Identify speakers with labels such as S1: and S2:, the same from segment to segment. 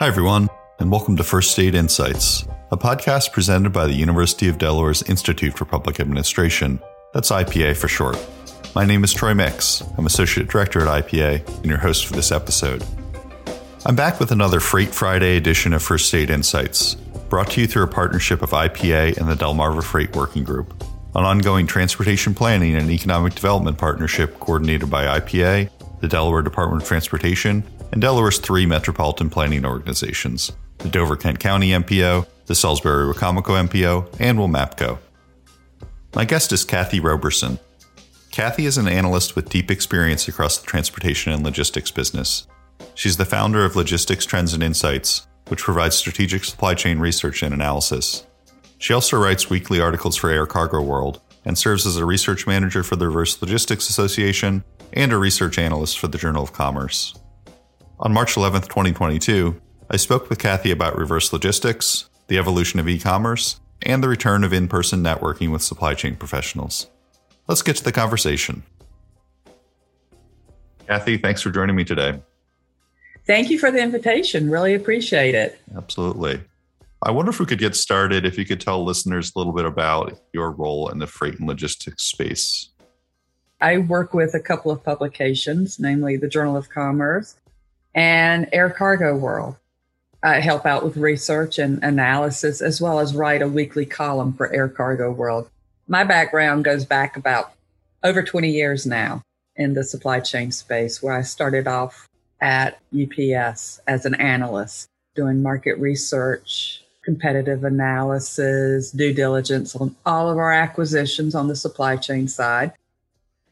S1: Hi, everyone, and welcome to First State Insights, a podcast presented by the University of Delaware's Institute for Public Administration. That's IPA for short. My name is Troy Mix. I'm Associate Director at IPA and your host for this episode. I'm back with another Freight Friday edition of First State Insights, brought to you through a partnership of IPA and the Delmarva Freight Working Group, an ongoing transportation planning and economic development partnership coordinated by IPA, the Delaware Department of Transportation, and Delaware's three metropolitan planning organizations the Dover Kent County MPO, the Salisbury Wicomico MPO, and WILMAPCO. My guest is Cathy Roberson. Cathy is an analyst with deep experience across the transportation and logistics business. She's the founder of Logistics Trends and Insights, which provides strategic supply chain research and analysis. She also writes weekly articles for Air Cargo World and serves as a research manager for the Reverse Logistics Association and a research analyst for the Journal of Commerce. On March 11, 2022, I spoke with Cathy about reverse logistics, the evolution of e commerce, and the return of in person networking with supply chain professionals. Let's get to the conversation. Cathy, thanks for joining me today.
S2: Thank you for the invitation. Really appreciate it.
S1: Absolutely. I wonder if we could get started if you could tell listeners a little bit about your role in the freight and logistics space.
S2: I work with a couple of publications, namely the Journal of Commerce and Air Cargo World. I help out with research and analysis as well as write a weekly column for Air Cargo World. My background goes back about over 20 years now in the supply chain space, where I started off at UPS as an analyst doing market research, competitive analysis, due diligence on all of our acquisitions on the supply chain side.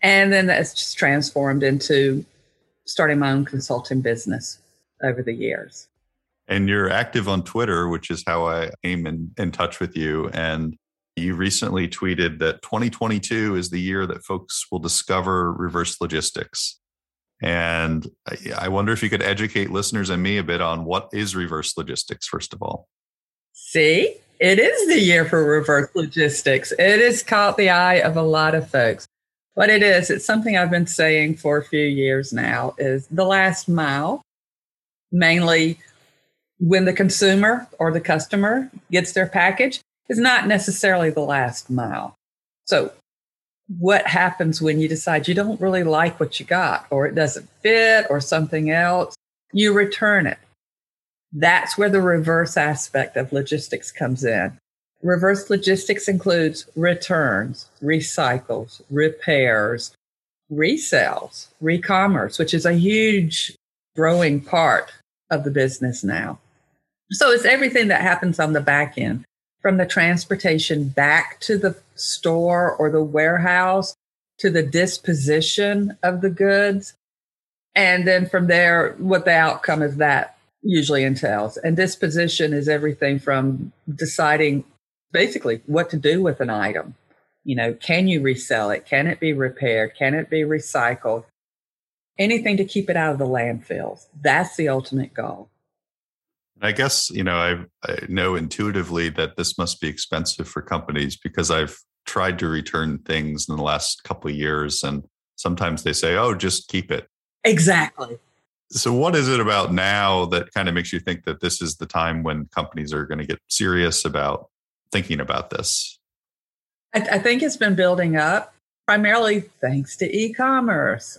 S2: And then that's just transformed into starting my own consulting business over the years.
S1: And you're active on Twitter, which is how I came in, in touch with you. And you recently tweeted that 2022 is the year that folks will discover reverse logistics. And I wonder if you could educate listeners and me a bit on what is reverse logistics, first of all.
S2: See, it is the year for reverse logistics. It has caught the eye of a lot of folks. What it is, it's something I've been saying for a few years now, is the last mile, mainly when the consumer or the customer gets their package, is not necessarily the last mile. So, what happens when you decide you don't really like what you got, or it doesn't fit, or something else? You return it. That's where the reverse aspect of logistics comes in. Reverse logistics includes returns, recycles, repairs, resells, recommerce, which is a huge growing part of the business now. So it's everything that happens on the back end from the transportation back to the store or the warehouse to the disposition of the goods. And then from there, what the outcome of that usually entails. And disposition is everything from deciding basically what to do with an item. You know, can you resell it? Can it be repaired? Can it be recycled? Anything to keep it out of the landfills. That's the ultimate goal.
S1: I guess, you know, I, I know intuitively that this must be expensive for companies because I've tried to return things in the last couple of years and sometimes they say, "Oh, just keep it."
S2: Exactly.
S1: So, what is it about now that kind of makes you think that this is the time when companies are going to get serious about thinking about this?
S2: I, I think it's been building up primarily thanks to e commerce.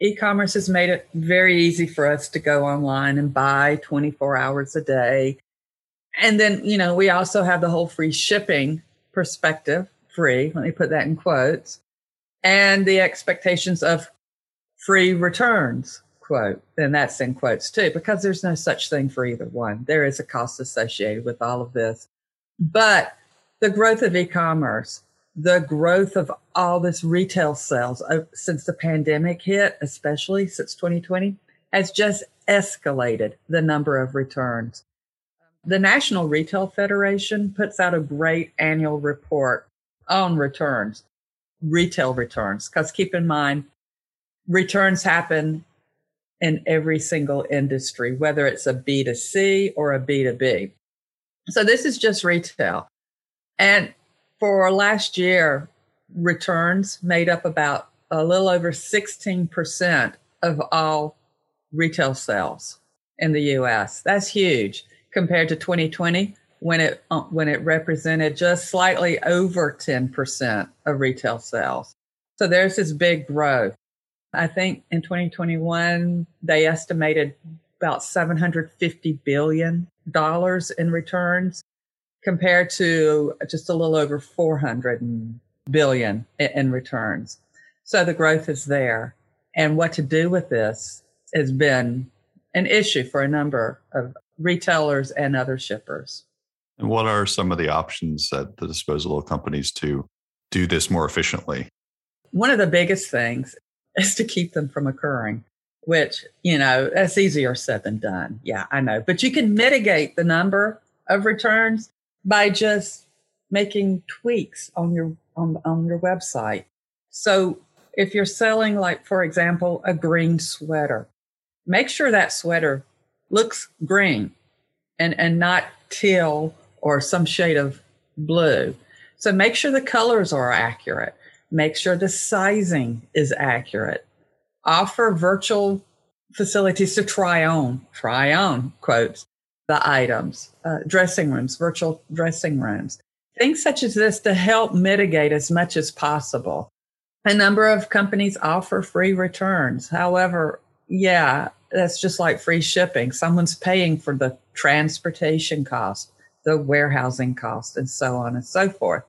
S2: E commerce has made it very easy for us to go online and buy 24 hours a day. And then, you know, we also have the whole free shipping perspective free, let me put that in quotes, and the expectations of free returns, quote, and that's in quotes too, because there's no such thing for either one. There is a cost associated with all of this. But the growth of e-commerce, the growth of all this retail sales uh, since the pandemic hit, especially since 2020, has just escalated the number of returns. The National Retail Federation puts out a great annual report on returns, retail returns, because keep in mind, returns happen in every single industry, whether it's a B2C or a B2B. So this is just retail. And for last year, returns made up about a little over 16% of all retail sales in the US. That's huge compared to 2020 when it uh, when it represented just slightly over 10% of retail sales. So there's this big growth. I think in 2021 they estimated about 750 billion dollars in returns compared to just a little over 400 billion in returns. So the growth is there. And what to do with this has been an issue for a number of retailers and other shippers.
S1: And what are some of the options at the disposal of companies to do this more efficiently?
S2: One of the biggest things is to keep them from occurring, which, you know, that's easier said than done. Yeah, I know. But you can mitigate the number of returns by just making tweaks on your on, on your website. So if you're selling like for example a green sweater, make sure that sweater looks green and and not teal or some shade of blue. So make sure the colors are accurate. Make sure the sizing is accurate. Offer virtual facilities to try on, try on quotes, the items, uh, dressing rooms, virtual dressing rooms, things such as this to help mitigate as much as possible. A number of companies offer free returns. However, yeah, that's just like free shipping. Someone's paying for the transportation cost, the warehousing cost, and so on and so forth.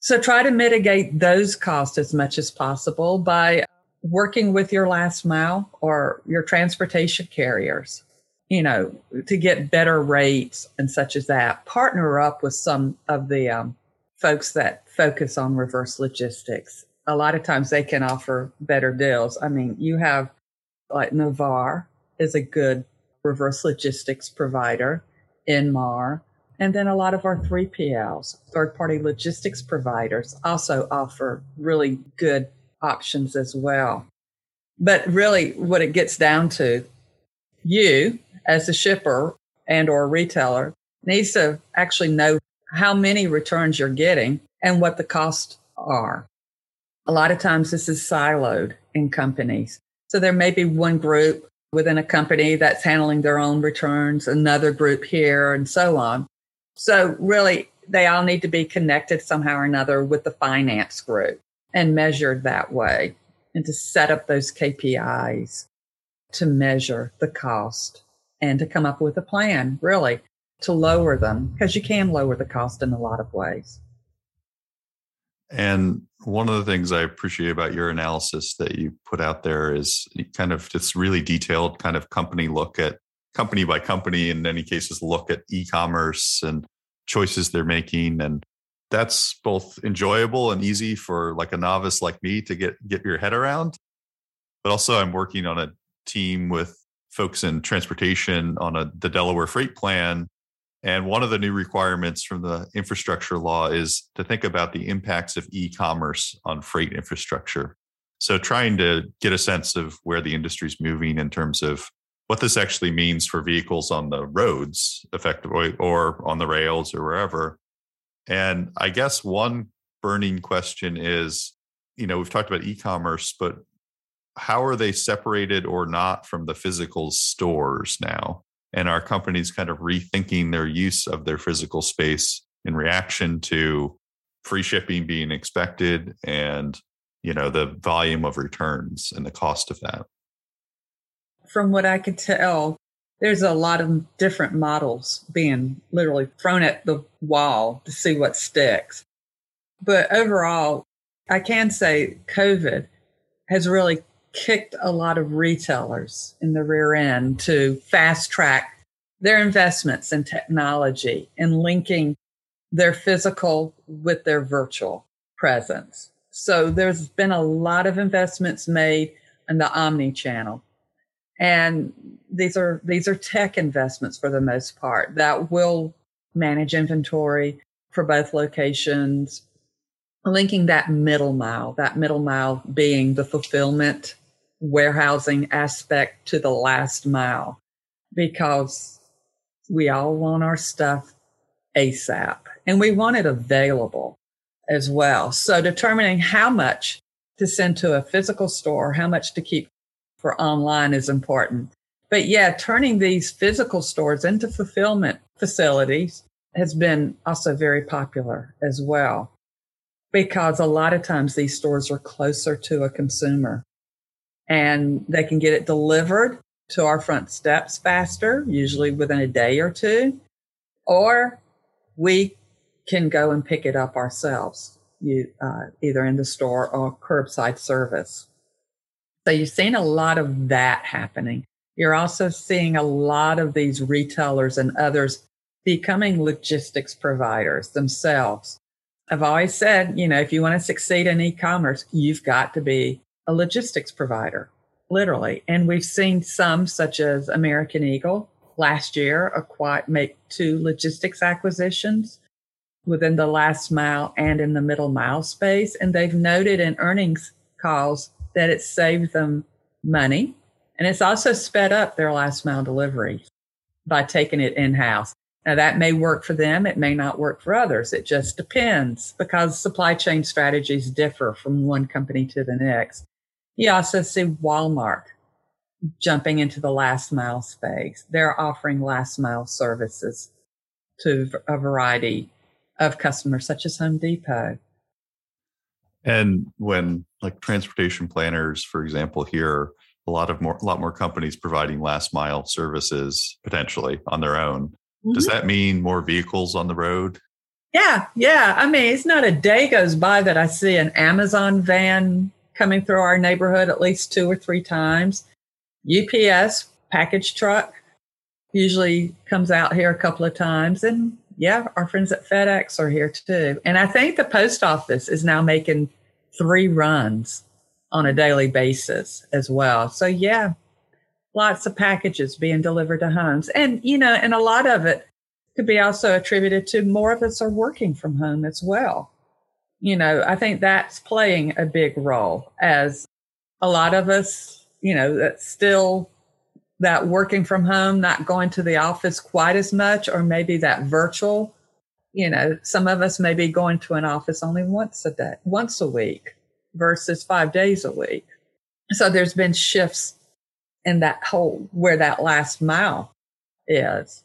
S2: So try to mitigate those costs as much as possible by working with your last mile or your transportation carriers, you know, to get better rates and such as that. Partner up with some of the um, folks that focus on reverse logistics. A lot of times they can offer better deals. I mean, you have like Navar is a good reverse logistics provider, Inmar, and then a lot of our 3PLs, third party logistics providers, also offer really good options as well. But really, what it gets down to, you as a shipper and or retailer needs to actually know how many returns you're getting and what the costs are. A lot of times this is siloed in companies. So there may be one group within a company that's handling their own returns, another group here, and so on. So really, they all need to be connected somehow or another with the finance group and measured that way and to set up those KPIs to measure the cost and to come up with a plan, really, to lower them because you can lower the cost in a lot of ways.
S1: And one of the things I appreciate about your analysis that you put out there is kind of this really detailed kind of company look at company by company, in many cases, look at e commerce and choices they're making. And that's both enjoyable and easy for like a novice like me to get get your head around. But also I'm working on a team with folks in transportation on a the Delaware freight plan and one of the new requirements from the infrastructure law is to think about the impacts of e commerce on freight infrastructure. So, trying to get a sense of where the industry is moving in terms of what this actually means for vehicles on the roads, effectively, or on the rails or wherever. And I guess one burning question is you know, we've talked about e commerce, but how are they separated or not from the physical stores now? and our companies kind of rethinking their use of their physical space in reaction to free shipping being expected and you know the volume of returns and the cost of that
S2: from what i could tell there's a lot of different models being literally thrown at the wall to see what sticks but overall i can say covid has really kicked a lot of retailers in the rear end to fast track their investments in technology and linking their physical with their virtual presence. So there's been a lot of investments made in the omni channel. And these are these are tech investments for the most part that will manage inventory for both locations, linking that middle mile, that middle mile being the fulfillment warehousing aspect to the last mile because we all want our stuff ASAP and we want it available as well. So determining how much to send to a physical store, how much to keep for online is important. But yeah, turning these physical stores into fulfillment facilities has been also very popular as well because a lot of times these stores are closer to a consumer and they can get it delivered to our front steps faster, usually within a day or two, or we can go and pick it up ourselves, you, uh, either in the store or curbside service. So you've seen a lot of that happening. You're also seeing a lot of these retailers and others becoming logistics providers themselves. I've always said, you know, if you want to succeed in e-commerce, you've got to be a logistics provider, literally. And we've seen some, such as American Eagle, last year acquire, make two logistics acquisitions within the last mile and in the middle mile space. And they've noted in earnings calls that it saved them money and it's also sped up their last mile delivery by taking it in house. Now that may work for them. It may not work for others. It just depends because supply chain strategies differ from one company to the next. You also see Walmart jumping into the last mile space. They're offering last mile services to a variety of customers such as Home Depot.
S1: And when like transportation planners, for example, here, a lot of more a lot more companies providing last mile services potentially on their own. Mm-hmm. Does that mean more vehicles on the road?
S2: Yeah, yeah. I mean, it's not a day goes by that I see an Amazon van coming through our neighborhood at least two or three times. UPS package truck usually comes out here a couple of times. And yeah, our friends at FedEx are here too. And I think the post office is now making three runs on a daily basis as well. So yeah, lots of packages being delivered to homes. And, you know, and a lot of it could be also attributed to more of us are working from home as well. You know, I think that's playing a big role as a lot of us, you know, that's still that working from home, not going to the office quite as much, or maybe that virtual, you know, some of us may be going to an office only once a day, once a week versus five days a week. So there's been shifts in that whole where that last mile is.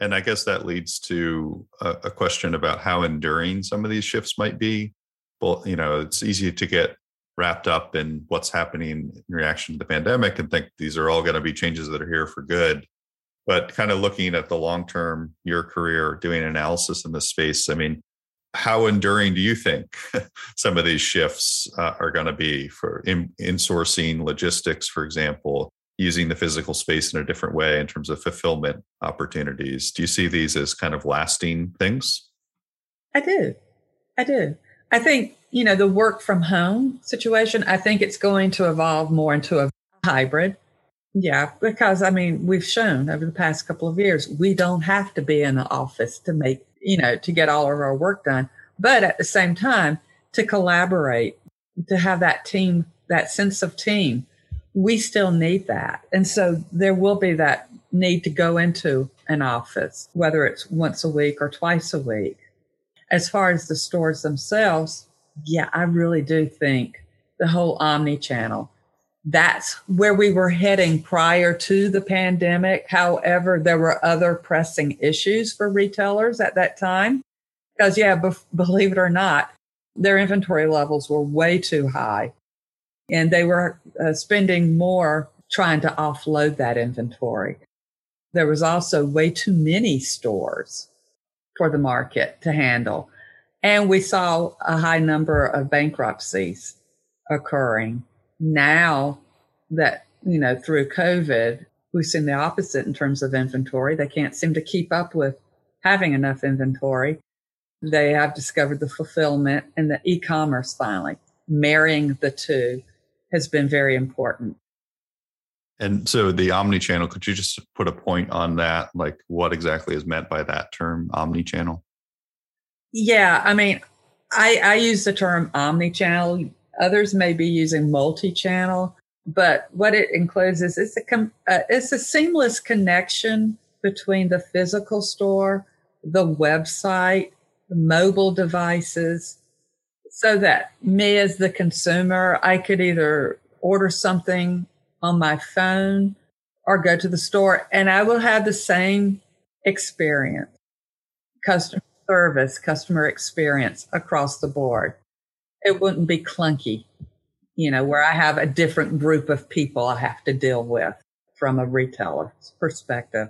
S1: And I guess that leads to a, a, question about how enduring some of these shifts might be. Well, you know, it's easy to get wrapped up in what's happening in reaction to the pandemic and think these are all going to be changes that are here for good. But kind of looking at the long term, your career, doing analysis in this space, I mean, how enduring do you think some of these shifts uh, are going to be for in, insourcing logistics, for example, using the physical space in a different way in terms of fulfillment opportunities? Do you see these as kind of lasting things?
S2: I do. I do. I think, you know, the work from home situation, I think it's going to evolve more into a hybrid. Yeah, because I mean, we've shown over the past couple of years, we don't have to be in the office to make you know, to get all of our work done. But at the same time, to collaborate, to have that team, that sense of team, we still need that. And so there will be that need to go into an office, whether it's once a week or twice a week. As far as the stores themselves, yeah, I really do think the whole omni channel that's where we were heading prior to the pandemic. However, there were other pressing issues for retailers at that time. Because, yeah, be- believe it or not, their inventory levels were way too high. And they were uh, spending more trying to offload that inventory. There was also way too many stores for the market to handle. And we saw a high number of bankruptcies occurring now that, you know, through COVID, we've seen the opposite in terms of inventory. They can't seem to keep up with having enough inventory. They have discovered the fulfillment and the e commerce finally. Marrying the two has been very important.
S1: And so the omni-channel, could you just put a point on that? Like what exactly is meant by that term, omni-channel?
S2: Yeah, I mean, I, I use the term omni-channel. Others may be using multi-channel, but what it includes is it's a uh, it's a seamless connection between the physical store, the website, the mobile devices, so that me as the consumer, I could either order something on my phone or go to the store and I will have the same experience, customer service, customer experience across the board. It wouldn't be clunky, you know, where I have a different group of people I have to deal with from a retailer's perspective.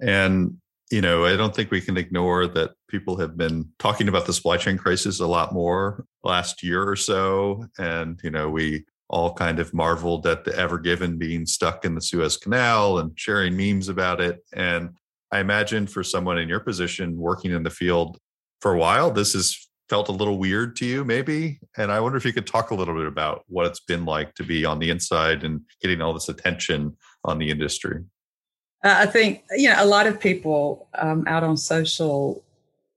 S1: And, you know, I don't think we can ignore that people have been talking about the supply chain crisis a lot more last year or so. And, you know, we all kind of marveled at the Ever Given being stuck in the Suez Canal and sharing memes about it. And I imagine for someone in your position working in the field for a while, this has felt a little weird to you, maybe. And I wonder if you could talk a little bit about what it's been like to be on the inside and getting all this attention on the industry.
S2: Uh, I think, you know, a lot of people um, out on social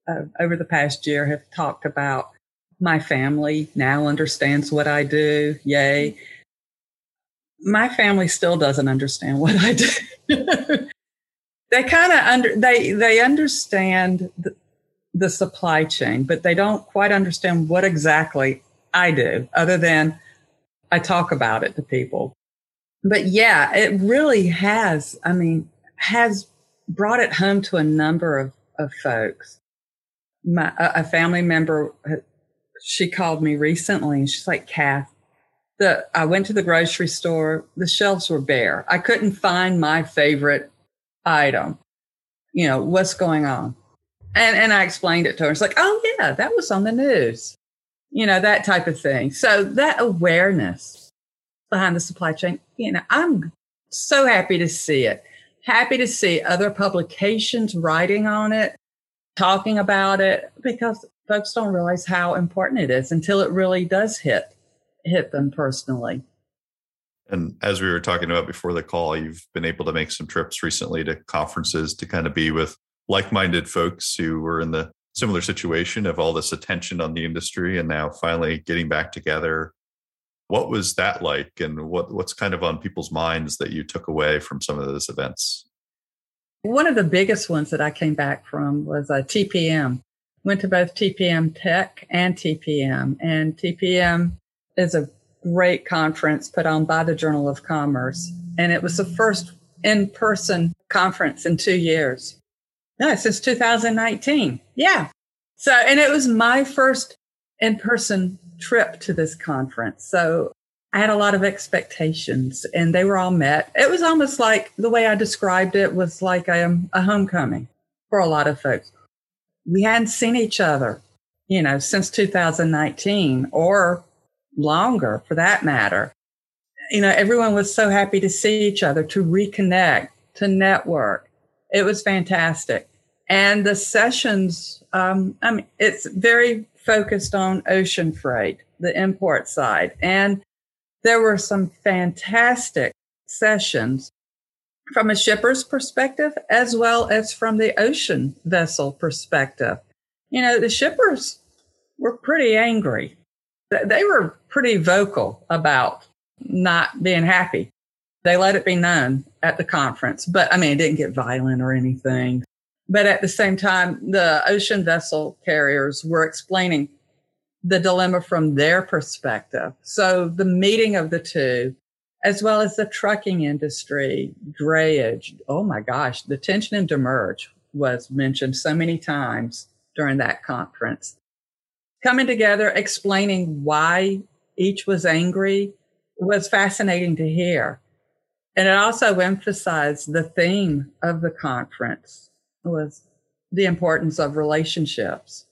S2: uh, over the past year have talked about my family now understands what I do. Yay. My family still doesn't understand what I do. they kind of under they they understand the, the supply chain, but they don't quite understand what exactly I do, other than I talk about it to people. But yeah, it really has. I mean, has brought it home to a number of, of folks. My, a, family member uh, she called me recently and she's like, Kath, the I went to the grocery store, the shelves were bare. I couldn't find my favorite item. You know, what's going on? And and I explained it to her. It's like, oh yeah, that was on the news. You know, that type of thing. So that awareness behind the supply chain, you know, I'm so happy to see it. Happy to see other publications writing on it, talking about it, because folks don't realize how important it is until it really does hit hit them personally.
S1: And as we were talking about before the call, you've been able to make some trips recently to conferences to kind of be with like-minded folks who were in the similar situation of all this attention on the industry and now finally getting back together. What was that like and what what's kind of on people's minds that you took away from some of those events?
S2: One of the biggest ones that I came back from was uh, a TPM, went to both TPM Tech and TPM. And TPM is a great conference put on by the Journal of Commerce. And it was the first in person conference in two years. No, since 2019. Yeah. So, and it was my first in person trip to this conference. So I had a lot of expectations and they were all met. It was almost like the way I described it was like a, a homecoming for a lot of folks we hadn't seen each other, you know, since 2019 or longer for that matter. You know, everyone was so happy to see each other, to reconnect, to network. It was fantastic. And the sessions, um, I mean, it's very focused on ocean freight, the import side. And there were some fantastic sessions from a shipper's perspective as well as from the ocean vessel perspective. You know, the shippers were pretty angry. They were pretty vocal about not being happy. They let it be known at the conference, but I mean, it didn't get violent or anything. But at the same time, the ocean vessel carriers were explaining the dilemma from their perspective. So the meeting of the two as well as the trucking industry, drayage. Oh my gosh, the tension and demurrage was mentioned so many times during that conference. Coming together, explaining why each was angry was fascinating to hear. And it also emphasized the theme of the conference was the importance of relationships.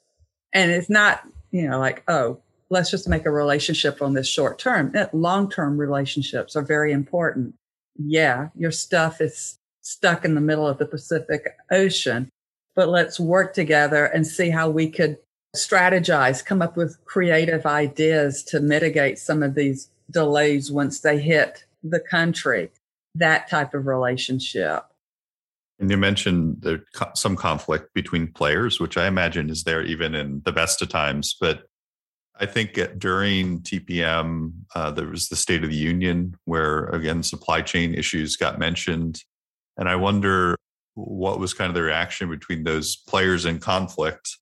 S2: And it's not, you know, like, oh, let's just make a relationship on this short term. Long term relationships are very important. Yeah, your stuff is stuck in the middle of the Pacific Ocean, but let's work together and see how we could strategize, come up with creative ideas to mitigate some of these delays once they hit the country. That type of relationship.
S1: And you mentioned there's some conflict between players, which I imagine is there even in the best of times. But I think during TPM, uh, there was the State of the Union where, again, supply chain issues got mentioned. And I wonder what was kind of the reaction between those players in conflict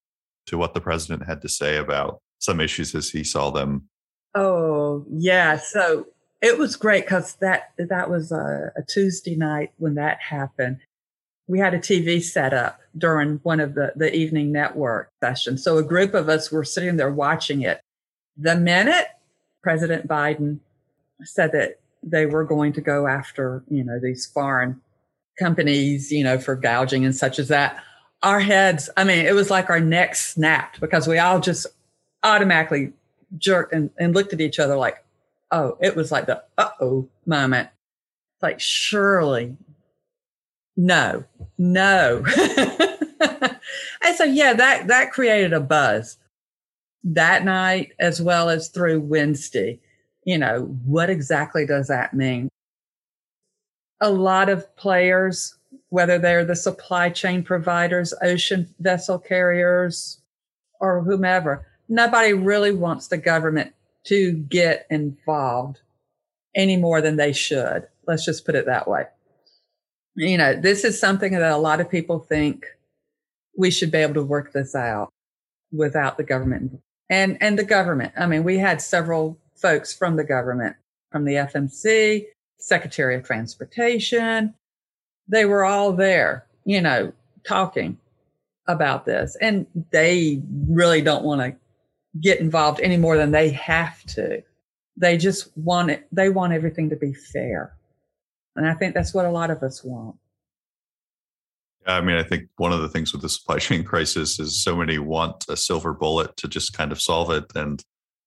S1: to what the president had to say about some issues as he saw them.
S2: Oh, yeah. So it was great because that that was a, a, Tuesday night when that happened. We had a TV set up during one of the the evening network sessions, so a group of us were sitting there watching it. The minute President Biden said that they were going to go after you know these foreign companies, you know, for gouging and such as that, our heads, I mean, it was like our necks snapped because we all just automatically jerked and, and looked at each other like, oh, it was like the uh oh moment. Like, surely, no, no. and so, yeah, that, that created a buzz that night as well as through Wednesday. You know, what exactly does that mean? A lot of players, whether they're the supply chain providers, ocean vessel carriers, or whomever, nobody really wants the government to get involved any more than they should. Let's just put it that way. You know, this is something that a lot of people think we should be able to work this out without the government and and the government. I mean, we had several folks from the government, from the FMC, Secretary of Transportation. They were all there, you know, talking about this, and they really don't want to get involved any more than they have to. They just want it, they want everything to be fair. And I think that's what a lot of us want.
S1: I mean, I think one of the things with the supply chain crisis is so many want a silver bullet to just kind of solve it. And,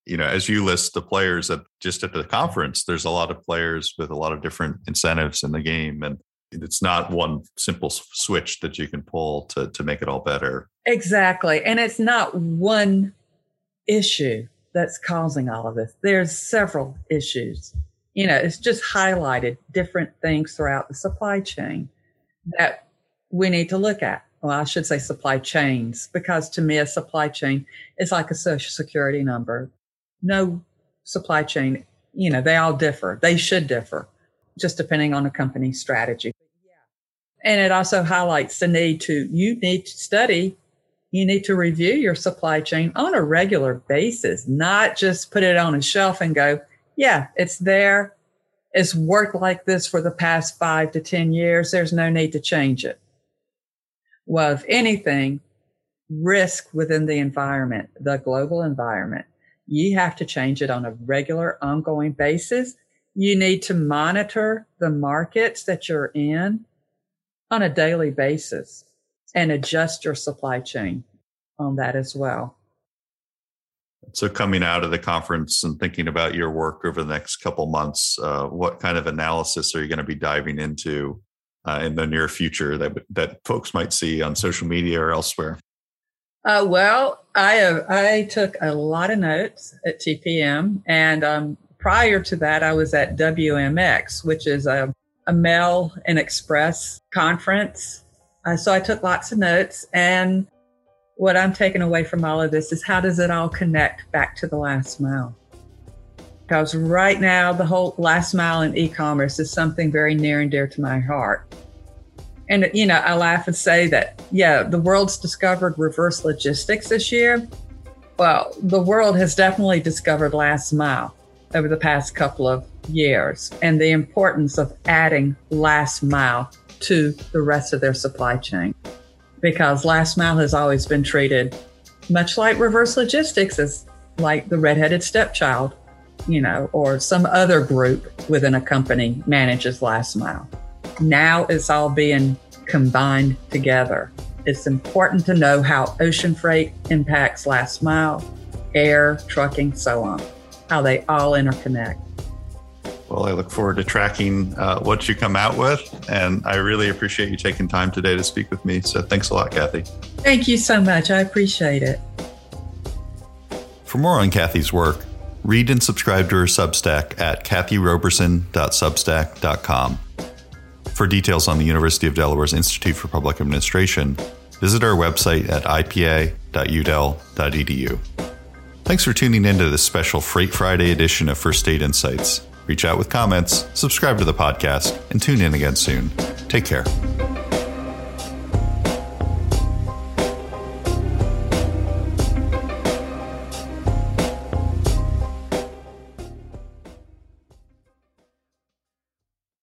S1: you know, as you list the players that just at the conference, there's a lot of players with a lot of different incentives in the game. And it's not one simple switch that you can pull to, to make it all better.
S2: Exactly. And it's not one issue that's causing all of this. There's several issues. You know, it's just highlighted different things throughout the supply chain that we need to look at. Well, I should say supply chains, because to me, a supply chain is like a social security number. No supply chain, you know, they all differ. They should differ just depending on a company's strategy. And it also highlights the need to, you need to study you need to review your supply chain on a regular basis, not just put it on a shelf and go, yeah, it's there. It's worked like this for the past five to 10 years. There's no need to change it. Well, if anything, risk within the environment, the global environment, you have to change it on a regular, ongoing basis. You need to monitor the markets that you're in on a daily basis and adjust your supply chain on that as well.
S1: So, coming out of the conference and thinking about your work over the next couple months, uh, what kind of analysis are you going to be diving into uh, in the near future that that folks might see on social media or elsewhere?
S2: Uh, well, I have, I took a lot of notes at TPM, and um, prior to that, I was at WMX, which is a, a mail and express conference uh, so I took lots of notes. And what I'm taking away from all of this is how does it all connect back to the last mile? Because right now, the whole last mile in e commerce is something very near and dear to my heart. And, you know, I laugh and say that, yeah, the world's discovered reverse logistics this year. Well, the world has definitely discovered last mile over the past couple of years and the importance of adding last mile to the rest of their supply chain. Because last mile has always been treated much like reverse logistics as like the redheaded stepchild, you know, or some other group within a company manages last mile. Now it's all being combined together. It's important to know how ocean freight impacts last mile, air, trucking, so on, how they all interconnect.
S1: Well, I look forward to tracking uh, what you come out with. And I really appreciate you taking time today to speak with me. So thanks a lot, Cathy.
S2: Thank you so much. I appreciate it.
S1: For more on Cathy's work, read and subscribe to her Substack at cathyroberson.substack.com. For details on the University of Delaware's Institute for Public Administration, visit our website at ipa.udel.edu. Thanks for tuning in to this special Freight Friday edition of First State Insights. Reach out with comments, subscribe to the podcast, and tune in again soon. Take care.